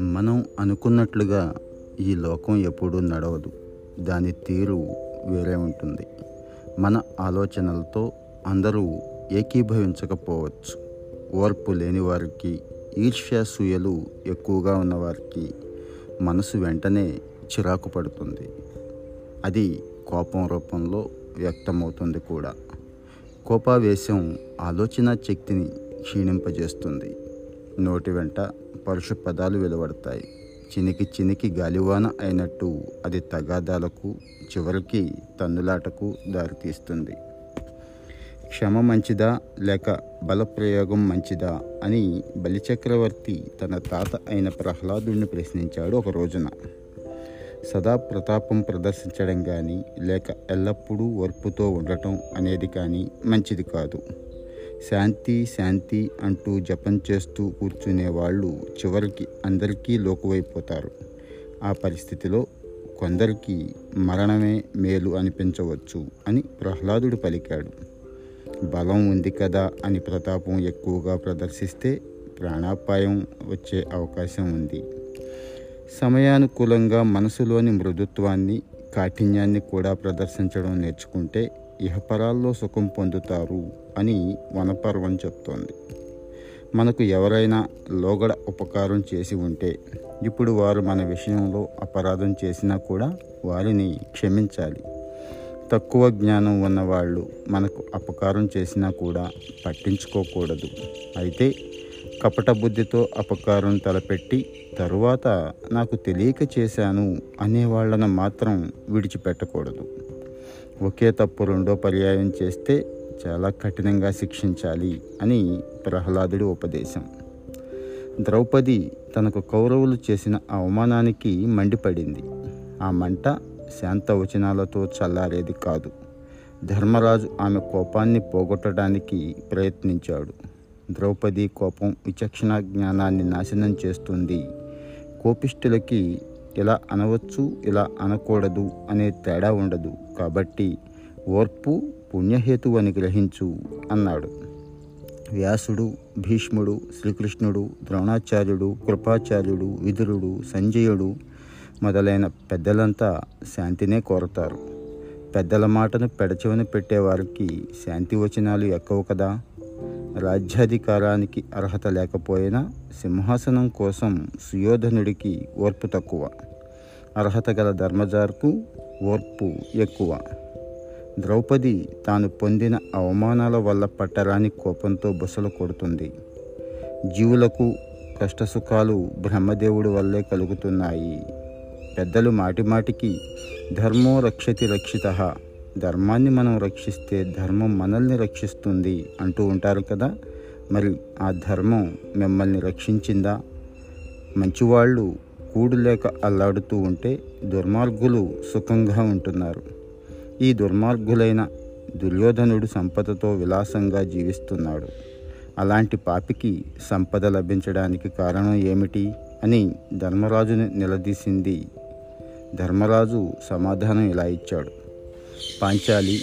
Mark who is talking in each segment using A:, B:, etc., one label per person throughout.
A: మనం అనుకున్నట్లుగా ఈ లోకం ఎప్పుడూ నడవదు. దాని తీరు వేరే ఉంటుంది. మన ఆలోచనలతో అందరూ ఏకీభవించకపోవచ్చు. ఓర్పు లేని వారికి ఈర్ష్యాసూయలు ఎక్కువగా ఉన్నవారికి మనసు వెంటనే చిరాకు పడుతుంది. అది కోపం రూపంలో వ్యక్తమవుతుంది కూడా. కోపావేశం ఆలోచన శక్తిని క్షీణింపజేస్తుంది. నోటి వెంట పరుష పదాలు వెలువడతాయి. చినికి చినికి గాలివాన అయినట్టు అది తగాదాలకు చివరికి తన్నులాటకు దారితీస్తుంది. క్షమ మంచిదా లేక బలప్రయోగం మంచిదా అని బలిచక్రవర్తి తన తాత అయిన ప్రహ్లాదుడిని ప్రశ్నించాడు ఒక రోజున సదా ప్రతాపం ప్రదర్శించడం కానీ లేక ఎల్లప్పుడూ ఓర్పుతో ఉండటం అనేది కానీ మంచిది కాదు. శాంతి శాంతి అంటూ జపం చేస్తూ కూర్చునే వాళ్ళు చివరికి అందరికీ లోకువైపోతారు. ఆ పరిస్థితిలో కొందరికి మరణమే మేలు అనిపించవచ్చు అని ప్రహ్లాదుడు పలికాడు. బలం ఉంది కదా అని ప్రతాపం ఎక్కువగా ప్రదర్శిస్తే ప్రాణాపాయం వచ్చే అవకాశం ఉంది. సమయానుకూలంగా మనసులోని మృదుత్వాన్ని కాఠిన్యాన్ని కూడా ప్రదర్శించడం నేర్చుకుంటే ఇహపరాల్లో సుఖం పొందుతారు అని వనపర్వం చెప్తోంది. మనకు ఎవరైనా లోగడ ఉపకారం చేసి ఉంటే ఇప్పుడు వారు మన విషయంలో అపరాధం చేసినా కూడా వారిని క్షమించాలి. తక్కువ జ్ఞానం ఉన్నవాళ్ళు మనకు అపకారం చేసినా కూడా పట్టించుకోకూడదు. అయితే కపట బుద్ధితో అపకారం తలపెట్టి తరువాత నాకు తెలియక చేశాను అనేవాళ్ళను మాత్రం విడిచిపెట్టకూడదు. ఒకే తప్పు రెండో పర్యాయం చేస్తే చాలా కఠినంగా శిక్షించాలి అని ప్రహ్లాదుడి ఉపదేశం. ద్రౌపది తనకు కౌరవులు చేసిన అవమానానికి మండిపడింది. ఆ మంట శాంత వచనాలతో చల్లారేది కాదు. ధర్మరాజు ఆమె కోపాన్ని పోగొట్టడానికి ప్రయత్నించాడు. ద్రౌపది కోపం విచక్షణ జ్ఞానాన్ని నాశనం చేస్తుంది. కోపిష్ఠులకి ఇలా అనవచ్చు ఇలా అనకూడదు అనే తేడా ఉండదు. కాబట్టి ఓర్పు పుణ్యహేతు అని గ్రహించు అన్నాడు. వ్యాసుడు భీష్ముడు శ్రీకృష్ణుడు ద్రోణాచార్యుడు కృపాచార్యుడు విదురుడు సంజయుడు మొదలైన పెద్దలంతా శాంతినే కోరతారు. పెద్దల మాటను పెడచెవిన పెట్టేవారికి శాంతి వచనాలు ఎక్కువ కదా? రాజ్యాధికారానికి అర్హత లేకపోయినా సింహాసనం కోసం సుయోధనుడికి ఓర్పు తక్కువ. అర్హత గల ధర్మజార్కు ఓర్పు ఎక్కువ. ద్రౌపది తాను పొందిన అవమానాల వల్ల పట్టరాని కోపంతో బుసలు కొడుతుంది. జీవులకు కష్టసుఖాలు బ్రహ్మదేవుడి వల్లే కలుగుతున్నాయి. పెద్దలు మాటిమాటికి ధర్మో రక్షతి రక్షిత. ధర్మాన్ని మనం రక్షిస్తే ధర్మం మనల్ని రక్షిస్తుంది అంటూ ఉంటారు కదా. మరి ఆ ధర్మం మిమ్మల్ని రక్షించిందా? మంచివాళ్ళు కూడు లేక అల్లాడుతూ ఉంటే దుర్మార్గులు సుఖంగా ఉంటున్నారు. ఈ దుర్మార్గులైన దుర్యోధనుడు సంపదతో విలాసంగా జీవిస్తున్నాడు. అలాంటి పాపికి సంపద లభించడానికి కారణం ఏమిటి అని ధర్మరాజును నిలదీసింది. ధర్మరాజు సమాధానం ఇలా ఇచ్చాడు. పాంచాలి.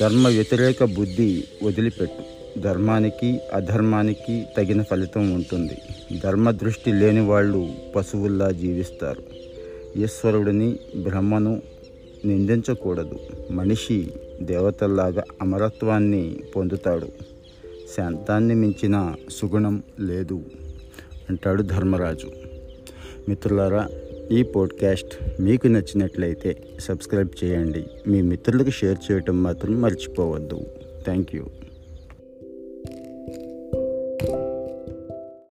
A: ధర్మ వ్యతిరేక బుద్ధి వదిలిపెట్టు. ధర్మానికి అధర్మానికి తగిన ఫలితం ఉంటుంది. ధర్మ దృష్టి లేని వాళ్ళు పశువుల్లా జీవిస్తారు. ఈశ్వరుడిని బ్రహ్మను నిందించకూడదు. మనిషి దేవతల్లాగా అమరత్వాన్ని పొందుతాడు. శాంతాన్ని మించిన సుగుణం లేదు అంటాడు ధర్మరాజు. మిత్రులారా ఈ పోడ్కాస్ట్ మీకు నచ్చినట్లయితే సబ్స్క్రైబ్ చేయండి. మీ మిత్రులకు షేర్ చేయటం మాత్రం మర్చిపోవద్దు. Thank you